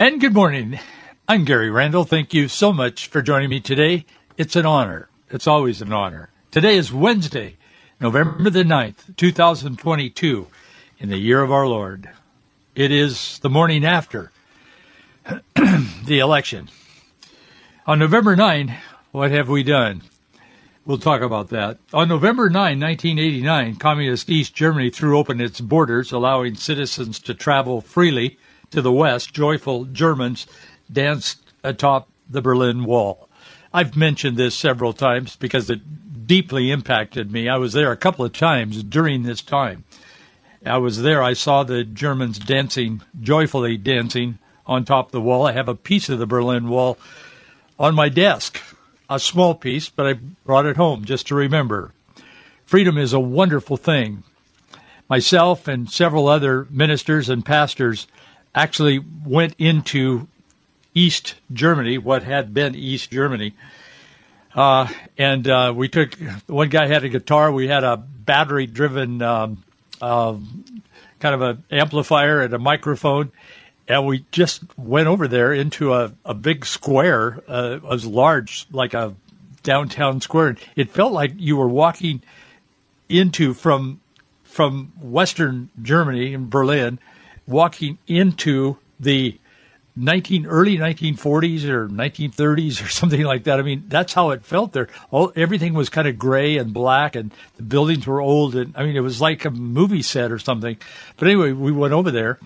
And good morning. I'm Gary Randall. Thank you so much for joining me today. It's an honor. It's always an honor. Today is Wednesday, November the 9th, 2022, in the year of our Lord. It is the morning after the election. On November 9, what have we done? We'll talk about that. On November 9, 1989, Communist East Germany threw open its borders, allowing citizens to travel freely to the west, joyful Germans danced atop the Berlin Wall. I've mentioned this several times because it deeply impacted me. I was there a couple of times during this time. I was there. I saw the Germans dancing, joyfully dancing on top of the wall. I have a piece of the Berlin Wall on my desk, a small piece, but I brought it home just to remember. Freedom is a wonderful thing. Myself and several other ministers and pastors actually went into East Germany, what had been East Germany. Uh, and uh, we took one guy had a guitar. We had a battery driven um, uh, kind of an amplifier and a microphone, and we just went over there into a, a big square, uh, as large like a downtown square. It felt like you were walking into from from Western Germany in Berlin walking into the 19 early 1940s or 1930s or something like that. I mean, that's how it felt there. All everything was kind of gray and black, and the buildings were old, and I mean, it was like a movie set or something. But anyway, we went over there,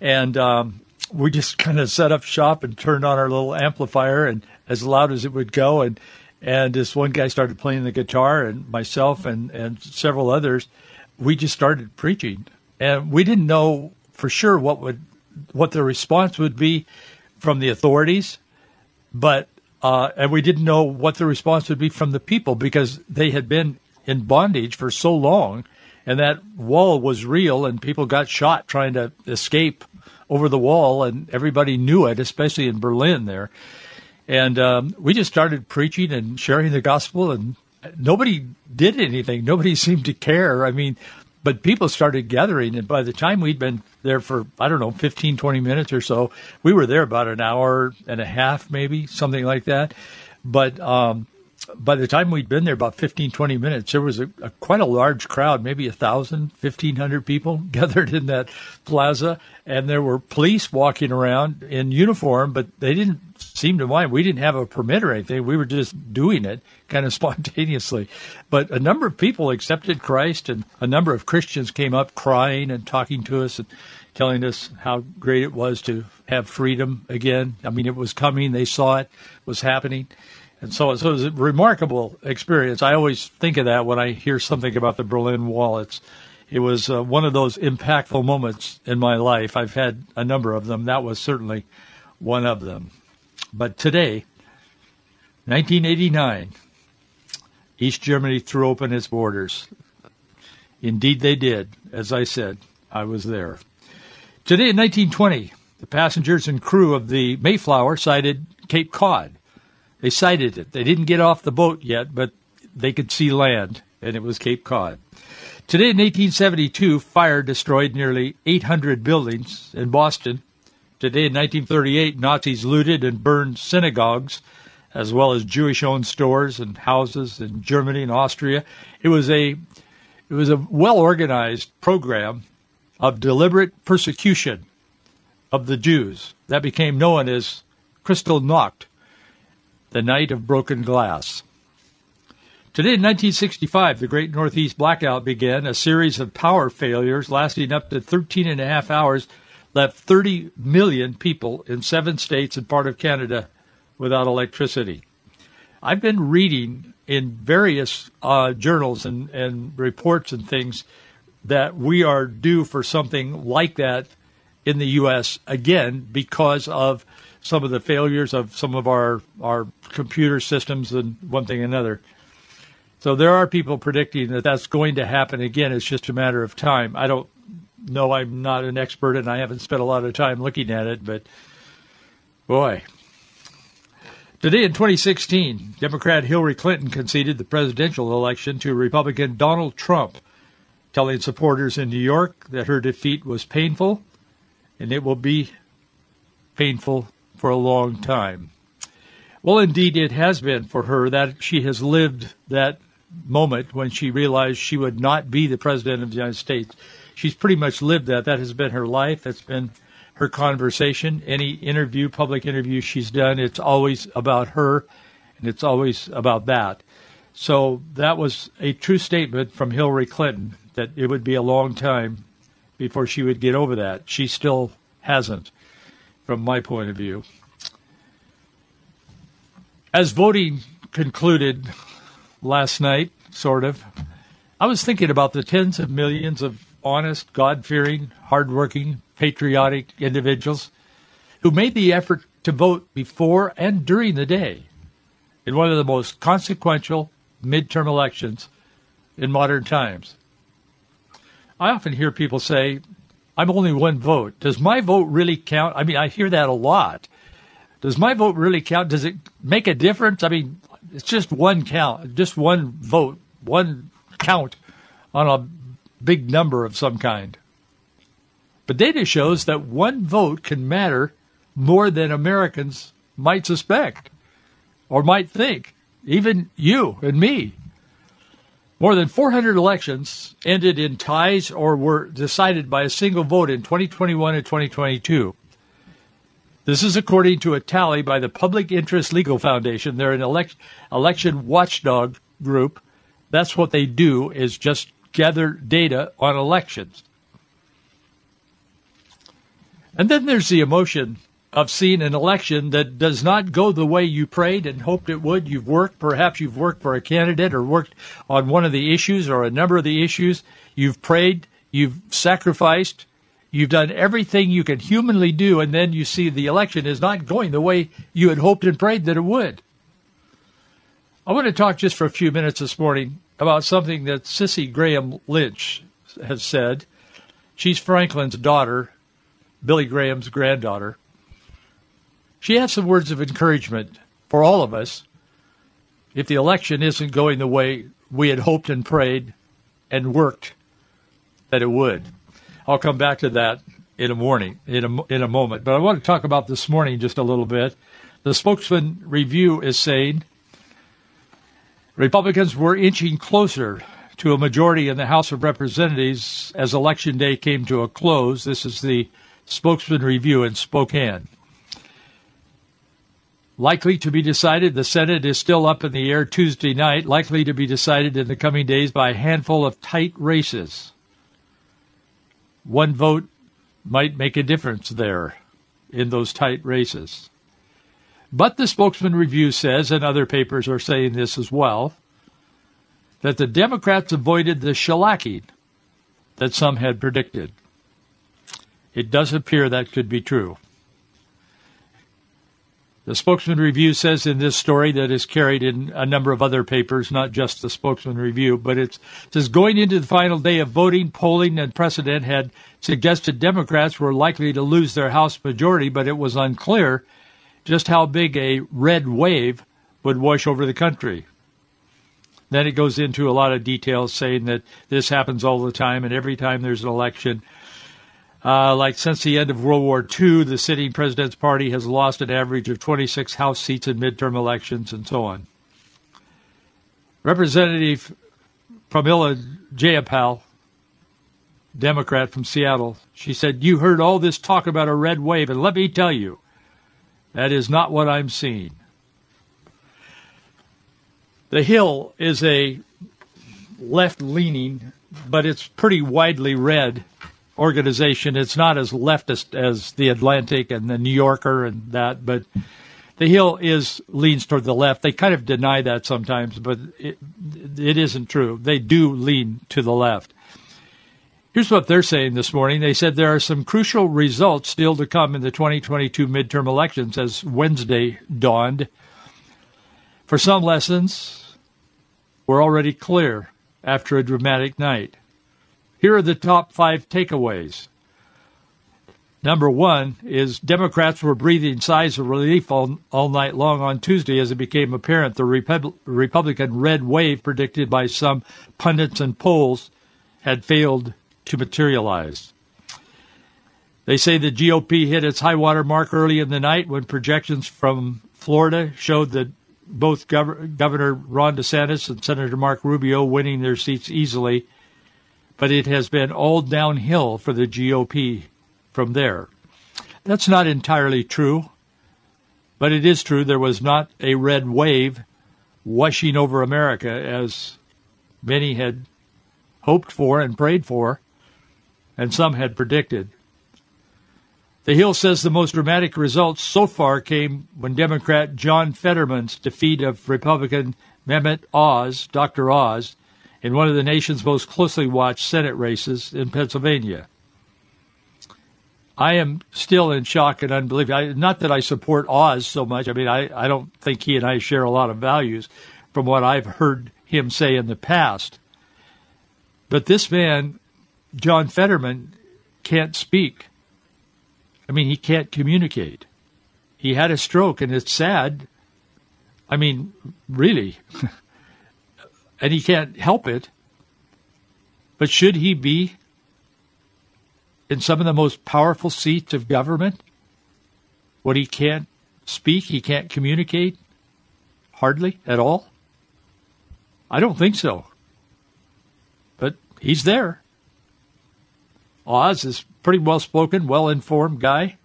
and um, we just kind of set up shop and turned on our little amplifier, and as loud as it would go, and and this one guy started playing the guitar, and myself and and several others, we just started preaching, and we didn't know for sure what would what the response would be from the authorities, but uh, and we didn't know what the response would be from the people because they had been in bondage for so long, and that wall was real, and people got shot trying to escape over the wall, and everybody knew it, especially in Berlin there. And um, we just started preaching and sharing the gospel, and nobody did anything. Nobody seemed to care. I mean, but people started gathering and by the time we'd been there for i don't know 15 20 minutes or so we were there about an hour and a half maybe something like that. But um, by the time we'd been there about 15 20 minutes there was a, a quite a large crowd maybe a thousand 1500 people gathered in that plaza. And there were police walking around in uniform but they didn't seem to mind. We didn't have a permit or anything. We were just doing it kind of spontaneously. But a number of people accepted christ and a number of christians came up crying and talking to us and telling us how great it was to have freedom again. I mean it was coming. They saw it was happening and so, so it was a remarkable experience. I always think of that when I hear something about the Berlin Wall. It's, it was uh, one of those impactful moments in my life. I've had a number of them. That was certainly one of them. But today, 1989, East Germany threw open its borders. Indeed, they did. As I said, I was there. Today, in 1920, the passengers and crew of the Mayflower sighted Cape Cod they sighted it. They didn't get off the boat yet, but they could see land, and it was Cape Cod. Today in 1872, fire destroyed nearly 800 buildings in Boston. Today in 1938, Nazis looted and burned synagogues, as well as Jewish-owned stores and houses in Germany and Austria. It was a it was a well-organized program of deliberate persecution of the Jews that became known as Kristallnacht, the Night of Broken Glass. Today in 1965, the Great Northeast Blackout began. A series of power failures lasting up to 13 and a half hours left 30 million people in seven states and part of Canada without electricity. I've been reading in various uh, journals and, and reports and things that we are due for something like that in the U.S. again because of some of the failures of some of our, our computer systems and one thing another. So there are people predicting that that's going to happen again. It's just a matter of time. I don't know. I'm not an expert and I haven't spent a lot of time looking at it, but boy. Today in 2016, Democrat Hillary Clinton conceded the presidential election to Republican Donald Trump, telling supporters in New York that her defeat was painful and it will be painful for a long time. Well, indeed, it has been for her that she has lived that moment when she realized she would not be the president of the United States. She's pretty much lived that. That has been her life. That's been her conversation. Any interview, public interview she's done, it's always about her, and it's always about that. So that was a true statement from Hillary Clinton that it would be a long time before she would get over that. She still hasn't, from my point of view. As voting concluded last night, sort of. I was thinking about the tens of millions of honest, God fearing, hardworking, patriotic individuals who made the effort to vote before and during the day in one of the most consequential midterm elections in modern times. I often hear people say, I'm only one vote. Does my vote really count? I mean, I hear that a lot. Does my vote really count? Does it make a difference? I mean, it's just one count, just one vote, one count on a big number of some kind. But data shows that one vote can matter more than Americans might suspect or might think, even you and me. More than 400 elections ended in ties or were decided by a single vote in 2021 and 2022. This is according to a tally by the Public Interest Legal Foundation. They're an elect- election watchdog group. That's what they do is just gather data on elections. And then there's the emotion of seeing an election that does not go the way you prayed and hoped it would. You've worked, perhaps you've worked for a candidate or worked on one of the issues or a number of the issues. You've prayed, you've sacrificed, You've done everything you can humanly do, and then you see the election is not going the way you had hoped and prayed that it would. I want to talk just for a few minutes this morning about something that Cissie Graham Lynch has said. She's Franklin's daughter, Billy Graham's granddaughter. She has some words of encouragement for all of us if the election isn't going the way we had hoped and prayed and worked that it would. I'll come back to that in a morning, in a, in a moment. But I want to talk about this morning just a little bit. The spokesman review is saying Republicans were inching closer to a majority in the House of Representatives as Election Day came to a close. This is the spokesman review in Spokane. Likely to be decided, the Senate is still up in the air Tuesday night, likely to be decided in the coming days by a handful of tight races one vote might make a difference there in those tight races. But the spokesman review says, and other papers are saying this as well, that the Democrats avoided the shellacking that some had predicted. It does appear that could be true. The Spokesman Review says in this story that is carried in a number of other papers, not just the Spokesman Review, but it says going into the final day of voting, polling, and precedent had suggested Democrats were likely to lose their House majority, but it was unclear just how big a red wave would wash over the country. Then it goes into a lot of details saying that this happens all the time, and every time there's an election, uh, like since the end of World War II, the sitting president's party has lost an average of 26 House seats in midterm elections and so on. Representative Pramila Jayapal, Democrat from Seattle, she said, You heard all this talk about a red wave, and let me tell you, that is not what I'm seeing. The Hill is a left leaning, but it's pretty widely read organization. It's not as leftist as the Atlantic and the New Yorker and that, but the Hill is leans toward the left. They kind of deny that sometimes, but it, it isn't true. They do lean to the left. Here's what they're saying this morning. They said there are some crucial results still to come in the 2022 midterm elections as Wednesday dawned. For some lessons, we're already clear after a dramatic night. Here are the top five takeaways. Number one is Democrats were breathing sighs of relief all, all night long on Tuesday as it became apparent the Repub- Republican red wave predicted by some pundits and polls had failed to materialize. They say the GOP hit its high water mark early in the night when projections from Florida showed that both Gov- Governor Ron DeSantis and Senator Marco Rubio winning their seats easily, but it has been all downhill for the GOP from there. That's not entirely true, but it is true there was not a red wave washing over America as many had hoped for and prayed for, and some had predicted. The Hill says the most dramatic results so far came when Democrat John Fetterman's defeat of Republican Mehmet Oz, Dr. Oz, in one of the nation's most closely watched Senate races in Pennsylvania. I am still in shock and unbelief. I, not that I support Oz so much. I mean, I, I don't think he and I share a lot of values from what I've heard him say in the past. But this man, John Fetterman, can't speak. I mean, he can't communicate. He had a stroke, and it's sad. I mean, really. and he can't help it. But should he be in some of the most powerful seats of government when he can't speak, he can't communicate hardly at all? I don't think so. But he's there. Oz is pretty well spoken, well informed guy.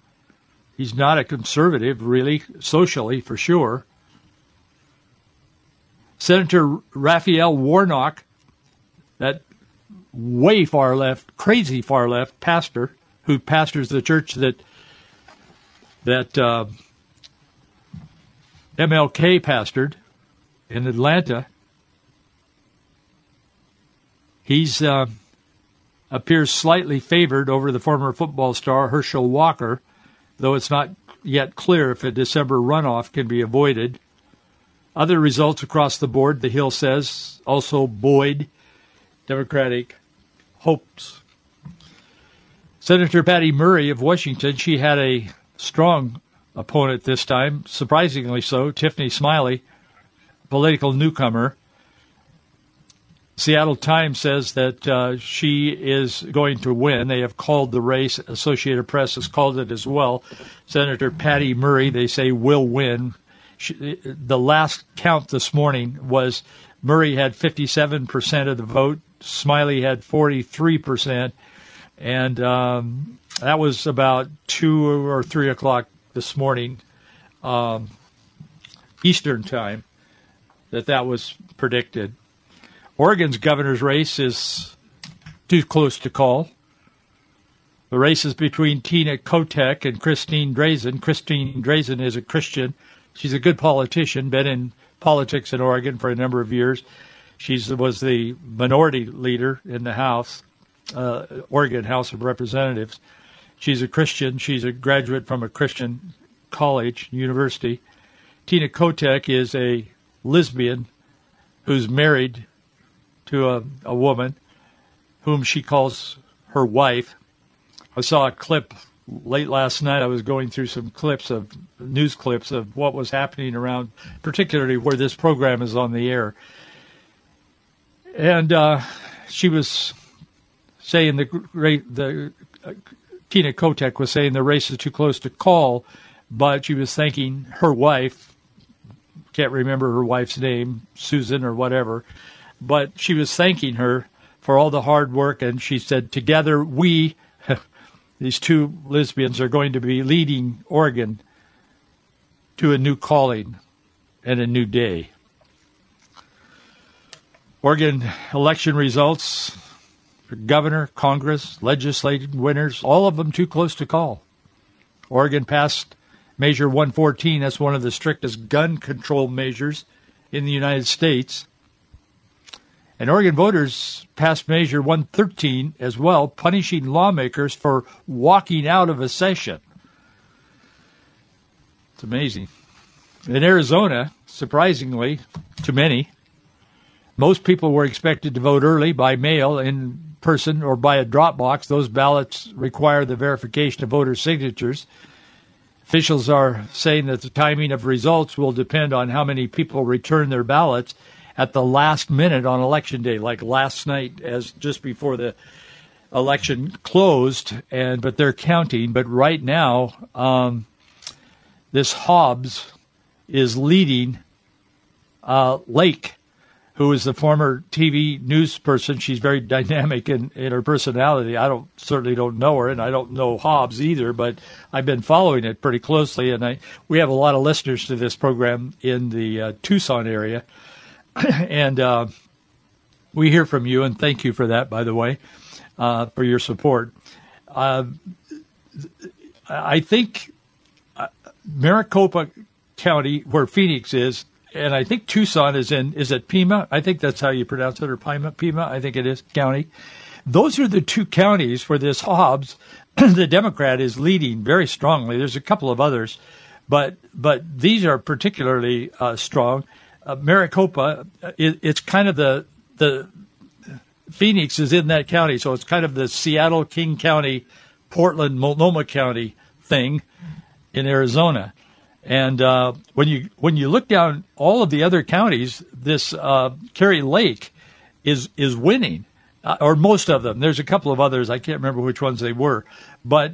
He's not a conservative, really, socially for sure. Senator Raphael Warnock, that way far left, crazy far left pastor who pastors the church that that uh, MLK pastored in Atlanta. He's uh, appears slightly favored over the former football star Herschel Walker, though it's not yet clear if a December runoff can be avoided. Other results across the board, the Hill says, also buoyed Democratic hopes. Senator Patty Murray of Washington, she had a strong opponent this time, surprisingly so, Tiffany Smiley, political newcomer. Seattle Times says that uh, she is going to win. They have called the race. Associated Press has called it as well. Senator Patty Murray, they say, will win. She, the last count this morning was Murray had 57% of the vote. Smiley had 43%. And um, that was about 2 or 3 o'clock this morning, um, Eastern time, that that was predicted. Oregon's governor's race is too close to call. The race is between Tina Kotek and Christine Drazan. Christine Drazan is a Christian. She's a good politician, been in politics in Oregon for a number of years. She was the minority leader in the House, uh, Oregon House of Representatives. She's a Christian. She's a graduate from a Christian college, university. Tina Kotek is a lesbian who's married to a, a woman whom she calls her wife. I saw a clip late last night. I was going through some clips of news clips of what was happening around, particularly where this program is on the air. And uh, she was saying the great the uh, Tina Kotek was saying the race is too close to call, but she was thanking her wife. Can't remember her wife's name, Susan or whatever, but she was thanking her for all the hard work, and she said, "Together we." These two lesbians are going to be leading Oregon to a new calling and a new day. Oregon election results governor, Congress, legislative winners, all of them too close to call. Oregon passed Measure 114. That's one of the strictest gun control measures in the United States. And Oregon voters passed Measure 113 as well, punishing lawmakers for walking out of a session. It's amazing. In Arizona, surprisingly to many, most people were expected to vote early by mail, in person, or by a drop box. Those ballots require the verification of voter signatures. Officials are saying that the timing of results will depend on how many people return their ballots at the last minute on election day, like last night, as just before the election closed. And but they're counting. But right now, um, this Hobbs is leading uh, Lake who is the former TV news person. She's very dynamic in, in her personality. I don't certainly don't know her, and I don't know Hobbs either, but I've been following it pretty closely. And I we have a lot of listeners to this program in the uh, Tucson area, and uh, we hear from you, and thank you for that, by the way, uh, for your support. Uh, I think uh, Maricopa County, where Phoenix is, and I think Tucson is in is it Pima? I think that's how you pronounce it, or Pima, Pima. I think it is county. Those are the two counties where this Hobbs, the Democrat, is leading very strongly. There's a couple of others, but but these are particularly uh, strong. Uh, Maricopa, it, it's kind of the the Phoenix is in that county, so it's kind of the Seattle, King County, Portland, Multnomah County thing in Arizona. And uh, when you when you look down all of the other counties, this uh, Kari Lake is is winning, uh, or most of them. There's a couple of others I can't remember which ones they were, but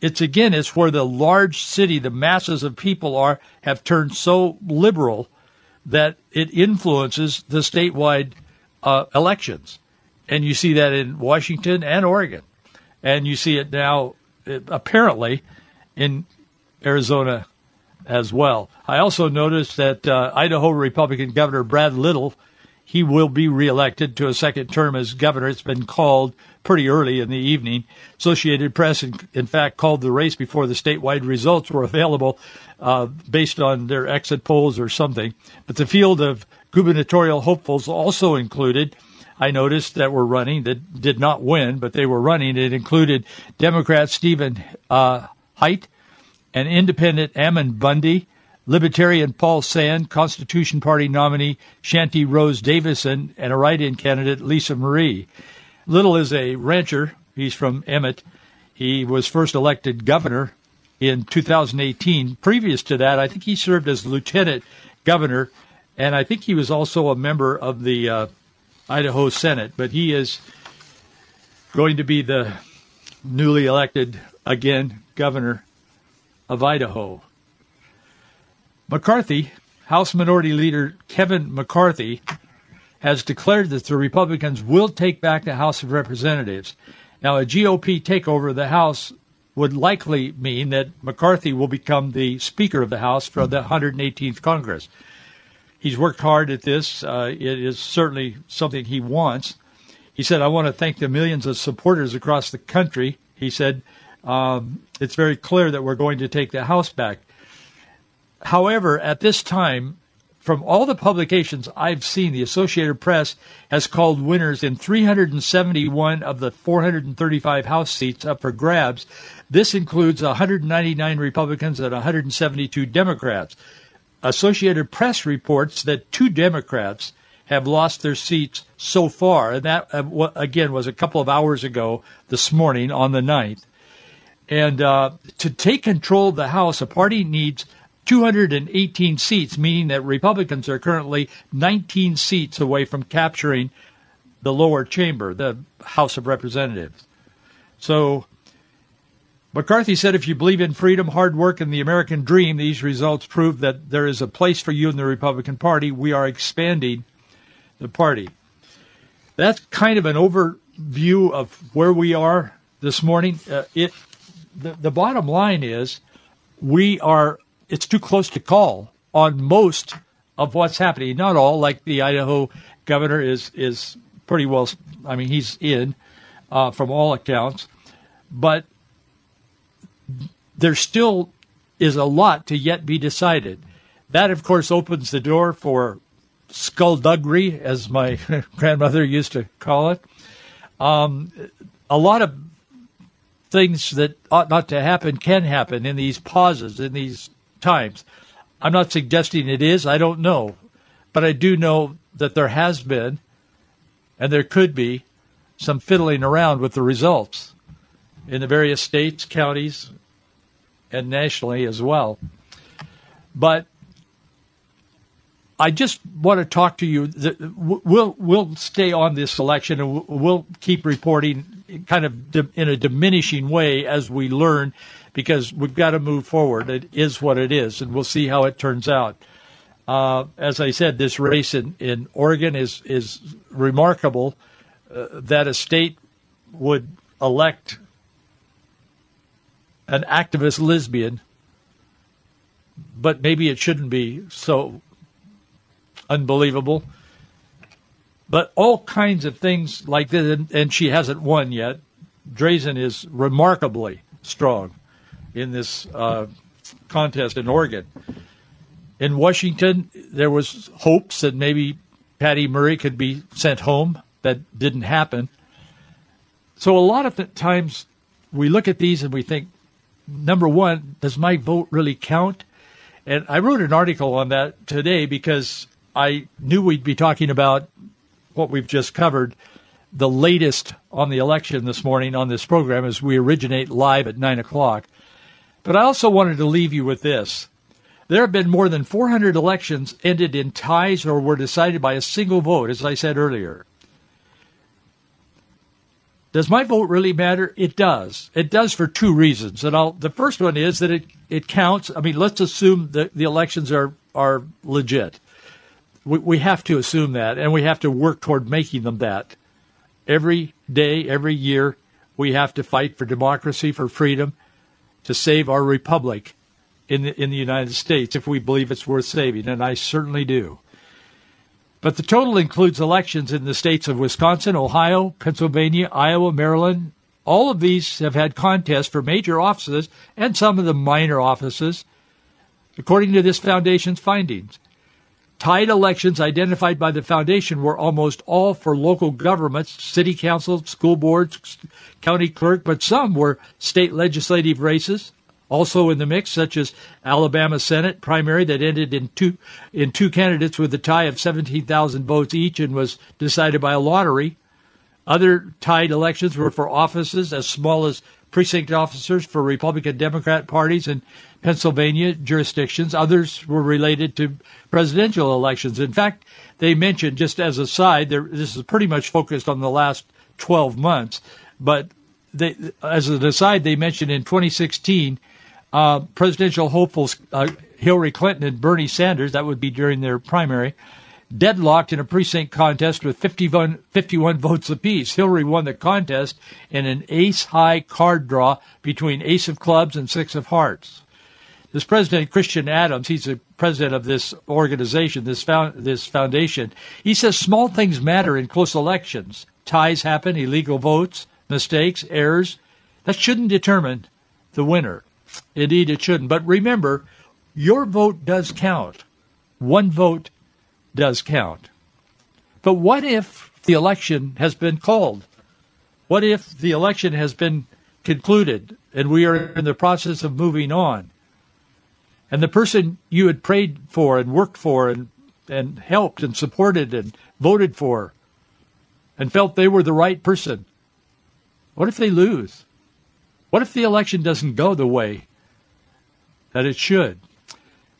it's again it's where the large city, the masses of people are have turned so liberal that it influences the statewide uh, elections, and you see that in Washington and Oregon, and you see it now apparently in Arizona as well. I also noticed that uh, Idaho Republican Governor Brad Little, he will be reelected to a second term as governor. It's been called pretty early in the evening. Associated Press, in, in fact, called the race before the statewide results were available uh, based on their exit polls or something. But the field of gubernatorial hopefuls also included. I noticed that were running that did not win, but they were running. It included Democrat Stephen uh, Heidt, and independent Ammon Bundy, Libertarian Paul Sand, Constitution Party nominee Shanti Rose Davison, and a write in candidate Lisa Marie. Little is a rancher. He's from Emmett. He was first elected governor in 2018. Previous to that, I think he served as lieutenant governor, and I think he was also a member of the uh, Idaho Senate. But he is going to be the newly elected, again, governor of Idaho. McCarthy, House Minority Leader Kevin McCarthy, has declared that the Republicans will take back the House of Representatives. Now, a GOP takeover of the House would likely mean that McCarthy will become the Speaker of the House for the 118th Congress. He's worked hard at this. Uh, it is certainly something he wants. He said, I want to thank the millions of supporters across the country. He said, um, it's very clear that we're going to take the House back. However, at this time, from all the publications I've seen, the Associated Press has called winners in 371 of the 435 House seats up for grabs. This includes 199 Republicans and 172 Democrats. Associated Press reports that two Democrats have lost their seats so far, and that, uh, again, was a couple of hours ago this morning on the 9th. And uh, to take control of the House, a party needs 218 seats, meaning that Republicans are currently 19 seats away from capturing the lower chamber, the House of Representatives. So McCarthy said if you believe in freedom, hard work, and the American dream, these results prove that there is a place for you in the Republican Party. We are expanding the party. That's kind of an overview of where we are this morning. Uh, it the, the bottom line is we are it's too close to call on most of what's happening. Not all, like the Idaho governor is is pretty well. I mean, he's in uh, from all accounts, but there still is a lot to yet be decided. That, of course, opens the door for skullduggery, as my grandmother used to call it. Um, a lot of things that ought not to happen can happen in these pauses, in these times. I'm not suggesting it is, I don't know. But I do know that there has been, and there could be, some fiddling around with the results in the various states, counties, and nationally as well. But I just want to talk to you. We'll we'll stay on this election and we'll keep reporting, kind of in a diminishing way as we learn, because we've got to move forward. It is what it is, and we'll see how it turns out. Uh, as I said, this race in, in Oregon is is remarkable. Uh, that a state would elect an activist lesbian, but maybe it shouldn't be so unbelievable. But all kinds of things like this, and, and she hasn't won yet. Drazan is remarkably strong in this uh, contest in Oregon. In Washington, there was hopes that maybe Patty Murray could be sent home. That didn't happen. So a lot of times we look at these and we think, number one, does my vote really count? And I wrote an article on that today because I knew we'd be talking about what we've just covered, the latest on the election this morning on this program as we originate live at 9 o'clock. But I also wanted to leave you with this. There have been more than 400 elections ended in ties or were decided by a single vote, as I said earlier. Does my vote really matter? It does. It does for two reasons. And I'll, the first one is that it, it counts. I mean, let's assume that the elections are, are legit we, we have to assume that, and we have to work toward making them that. Every day, every year, we have to fight for democracy, for freedom, to save our republic in the, in the United States if we believe it's worth saving, and I certainly do. But the total includes elections in the states of Wisconsin, Ohio, Pennsylvania, Iowa, Maryland. All of these have had contests for major offices and some of the minor offices, according to this foundation's findings. Tied elections identified by the foundation were almost all for local governments, city council, school boards, county clerk, but some were state legislative races also in the mix, such as Alabama Senate primary that ended in two in two candidates with a tie of 17,000 votes each and was decided by a lottery. Other tied elections were for offices as small as precinct officers for Republican Democrat parties in Pennsylvania jurisdictions. Others were related to presidential elections. In fact, they mentioned, just as a side, this is pretty much focused on the last 12 months, but they, as an aside, they mentioned in 2016, uh, presidential hopefuls uh, Hillary Clinton and Bernie Sanders, that would be during their primary, deadlocked in a precinct contest with 51, 51 votes apiece. Hillary won the contest in an ace high card draw between ace of clubs and six of hearts. This president, Christian Adams, he's the president of this organization, this, found, this foundation, he says small things matter in close elections. Ties happen, illegal votes, mistakes, errors. That shouldn't determine the winner. Indeed, it shouldn't. But remember, your vote does count. One vote does count. But what if the election has been called? What if the election has been concluded and we are in the process of moving on? And the person you had prayed for and worked for and, and helped and supported and voted for and felt they were the right person, what if they lose? What if the election doesn't go the way that it should?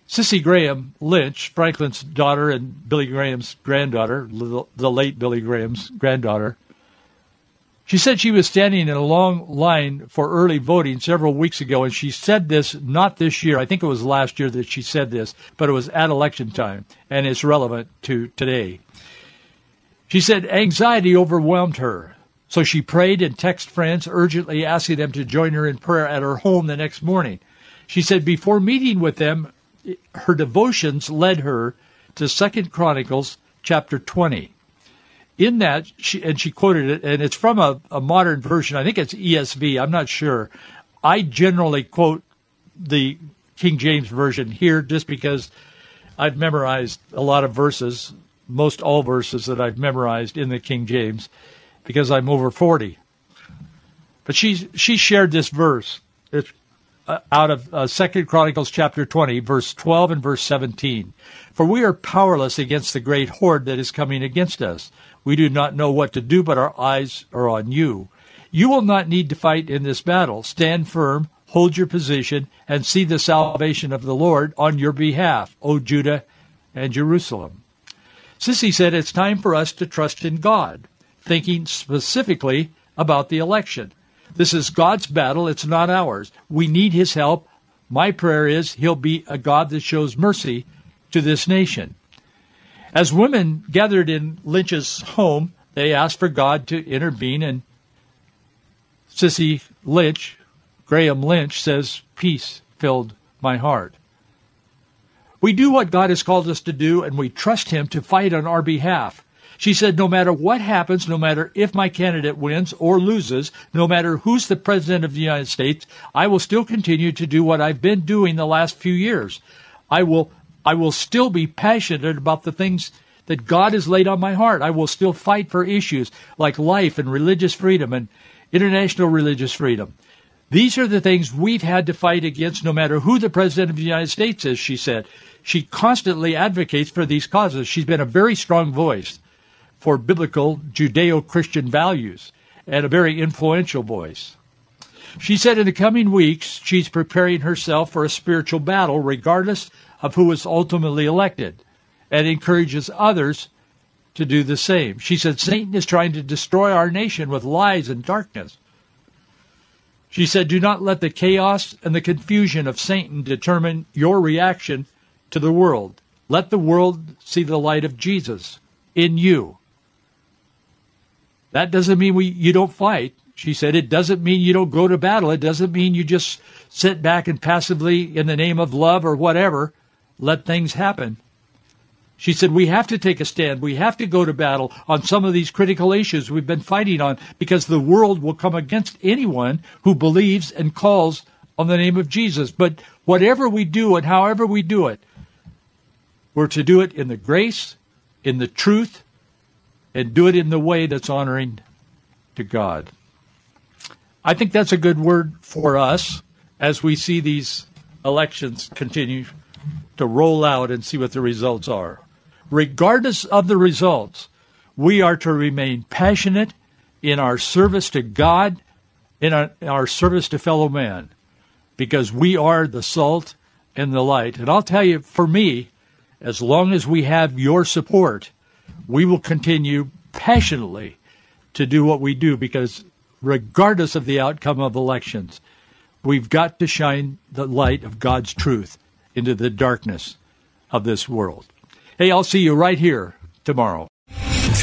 Cissie Graham Lynch, Franklin's daughter and Billy Graham's granddaughter, the late Billy Graham's granddaughter, she said she was standing in a long line for early voting several weeks ago, and she said this not this year. I think it was last year that she said this, but it was at election time, and it's relevant to today. She said anxiety overwhelmed her, so she prayed and texted friends, urgently asking them to join her in prayer at her home the next morning. She said before meeting with them, her devotions led her to Second Chronicles chapter 20. In that, she, and she quoted it, and it's from a, a modern version. I think it's ESV. I'm not sure. I generally quote the King James version here just because I've memorized a lot of verses most all verses that I've memorized in the King James because I'm over 40. But she she shared this verse. It's out of uh, Second Chronicles chapter 20, verse 12 and verse 17. For we are powerless against the great horde that is coming against us. We do not know what to do, but our eyes are on you. You will not need to fight in this battle. Stand firm, hold your position, and see the salvation of the Lord on your behalf, O Judah and Jerusalem. Cissie said it's time for us to trust in God, thinking specifically about the election. This is God's battle, it's not ours. We need his help. My prayer is he'll be a God that shows mercy to this nation. As women gathered in Lynch's home, they asked for God to intervene, and Cissie Lynch, Graham Lynch, says, Peace filled my heart. We do what God has called us to do, and we trust Him to fight on our behalf. She said, no matter what happens, no matter if my candidate wins or loses, no matter who's the president of the United States, I will still continue to do what I've been doing the last few years. I will, I will still be passionate about the things that God has laid on my heart. I will still fight for issues like life and religious freedom and international religious freedom. These are the things we've had to fight against no matter who the President of the United States is, she said. She constantly advocates for these causes. She's been a very strong voice for biblical Judeo Christian values and a very influential voice. She said in the coming weeks, she's preparing herself for a spiritual battle, regardless of who is ultimately elected, and encourages others to do the same. She said Satan is trying to destroy our nation with lies and darkness. She said, Do not let the chaos and the confusion of Satan determine your reaction to the world. Let the world see the light of Jesus in you. That doesn't mean we you don't fight. She said it doesn't mean you don't go to battle. It doesn't mean you just sit back and passively in the name of love or whatever let things happen. She said we have to take a stand. We have to go to battle on some of these critical issues we've been fighting on because the world will come against anyone who believes and calls on the name of Jesus. But whatever we do and however we do it, we're to do it in the grace, in the truth, and do it in the way that's honoring to God. I think that's a good word for us as we see these elections continue to roll out and see what the results are. Regardless of the results, we are to remain passionate in our service to God, in our, in our service to fellow man, because we are the salt and the light. And I'll tell you, for me, as long as we have your support, we will continue passionately to do what we do because regardless of the outcome of elections, we've got to shine the light of God's truth into the darkness of this world. Hey, I'll see you right here tomorrow.